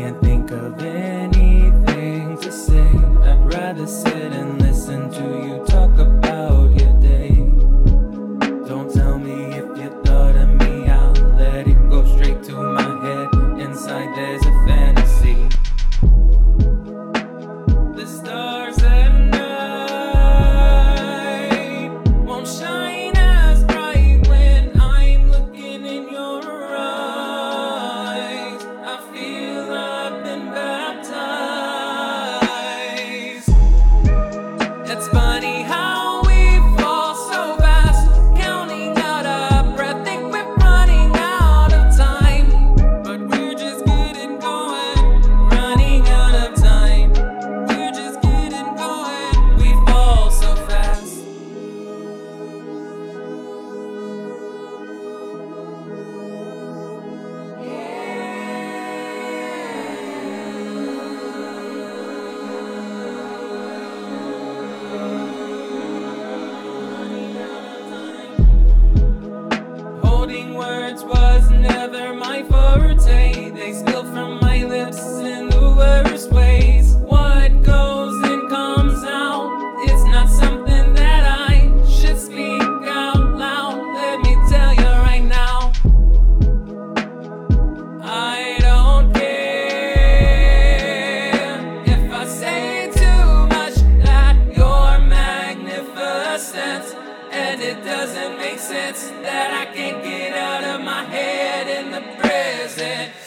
can't think of any words was never my forte. doesn't make sense that I can't get out of my head in the present.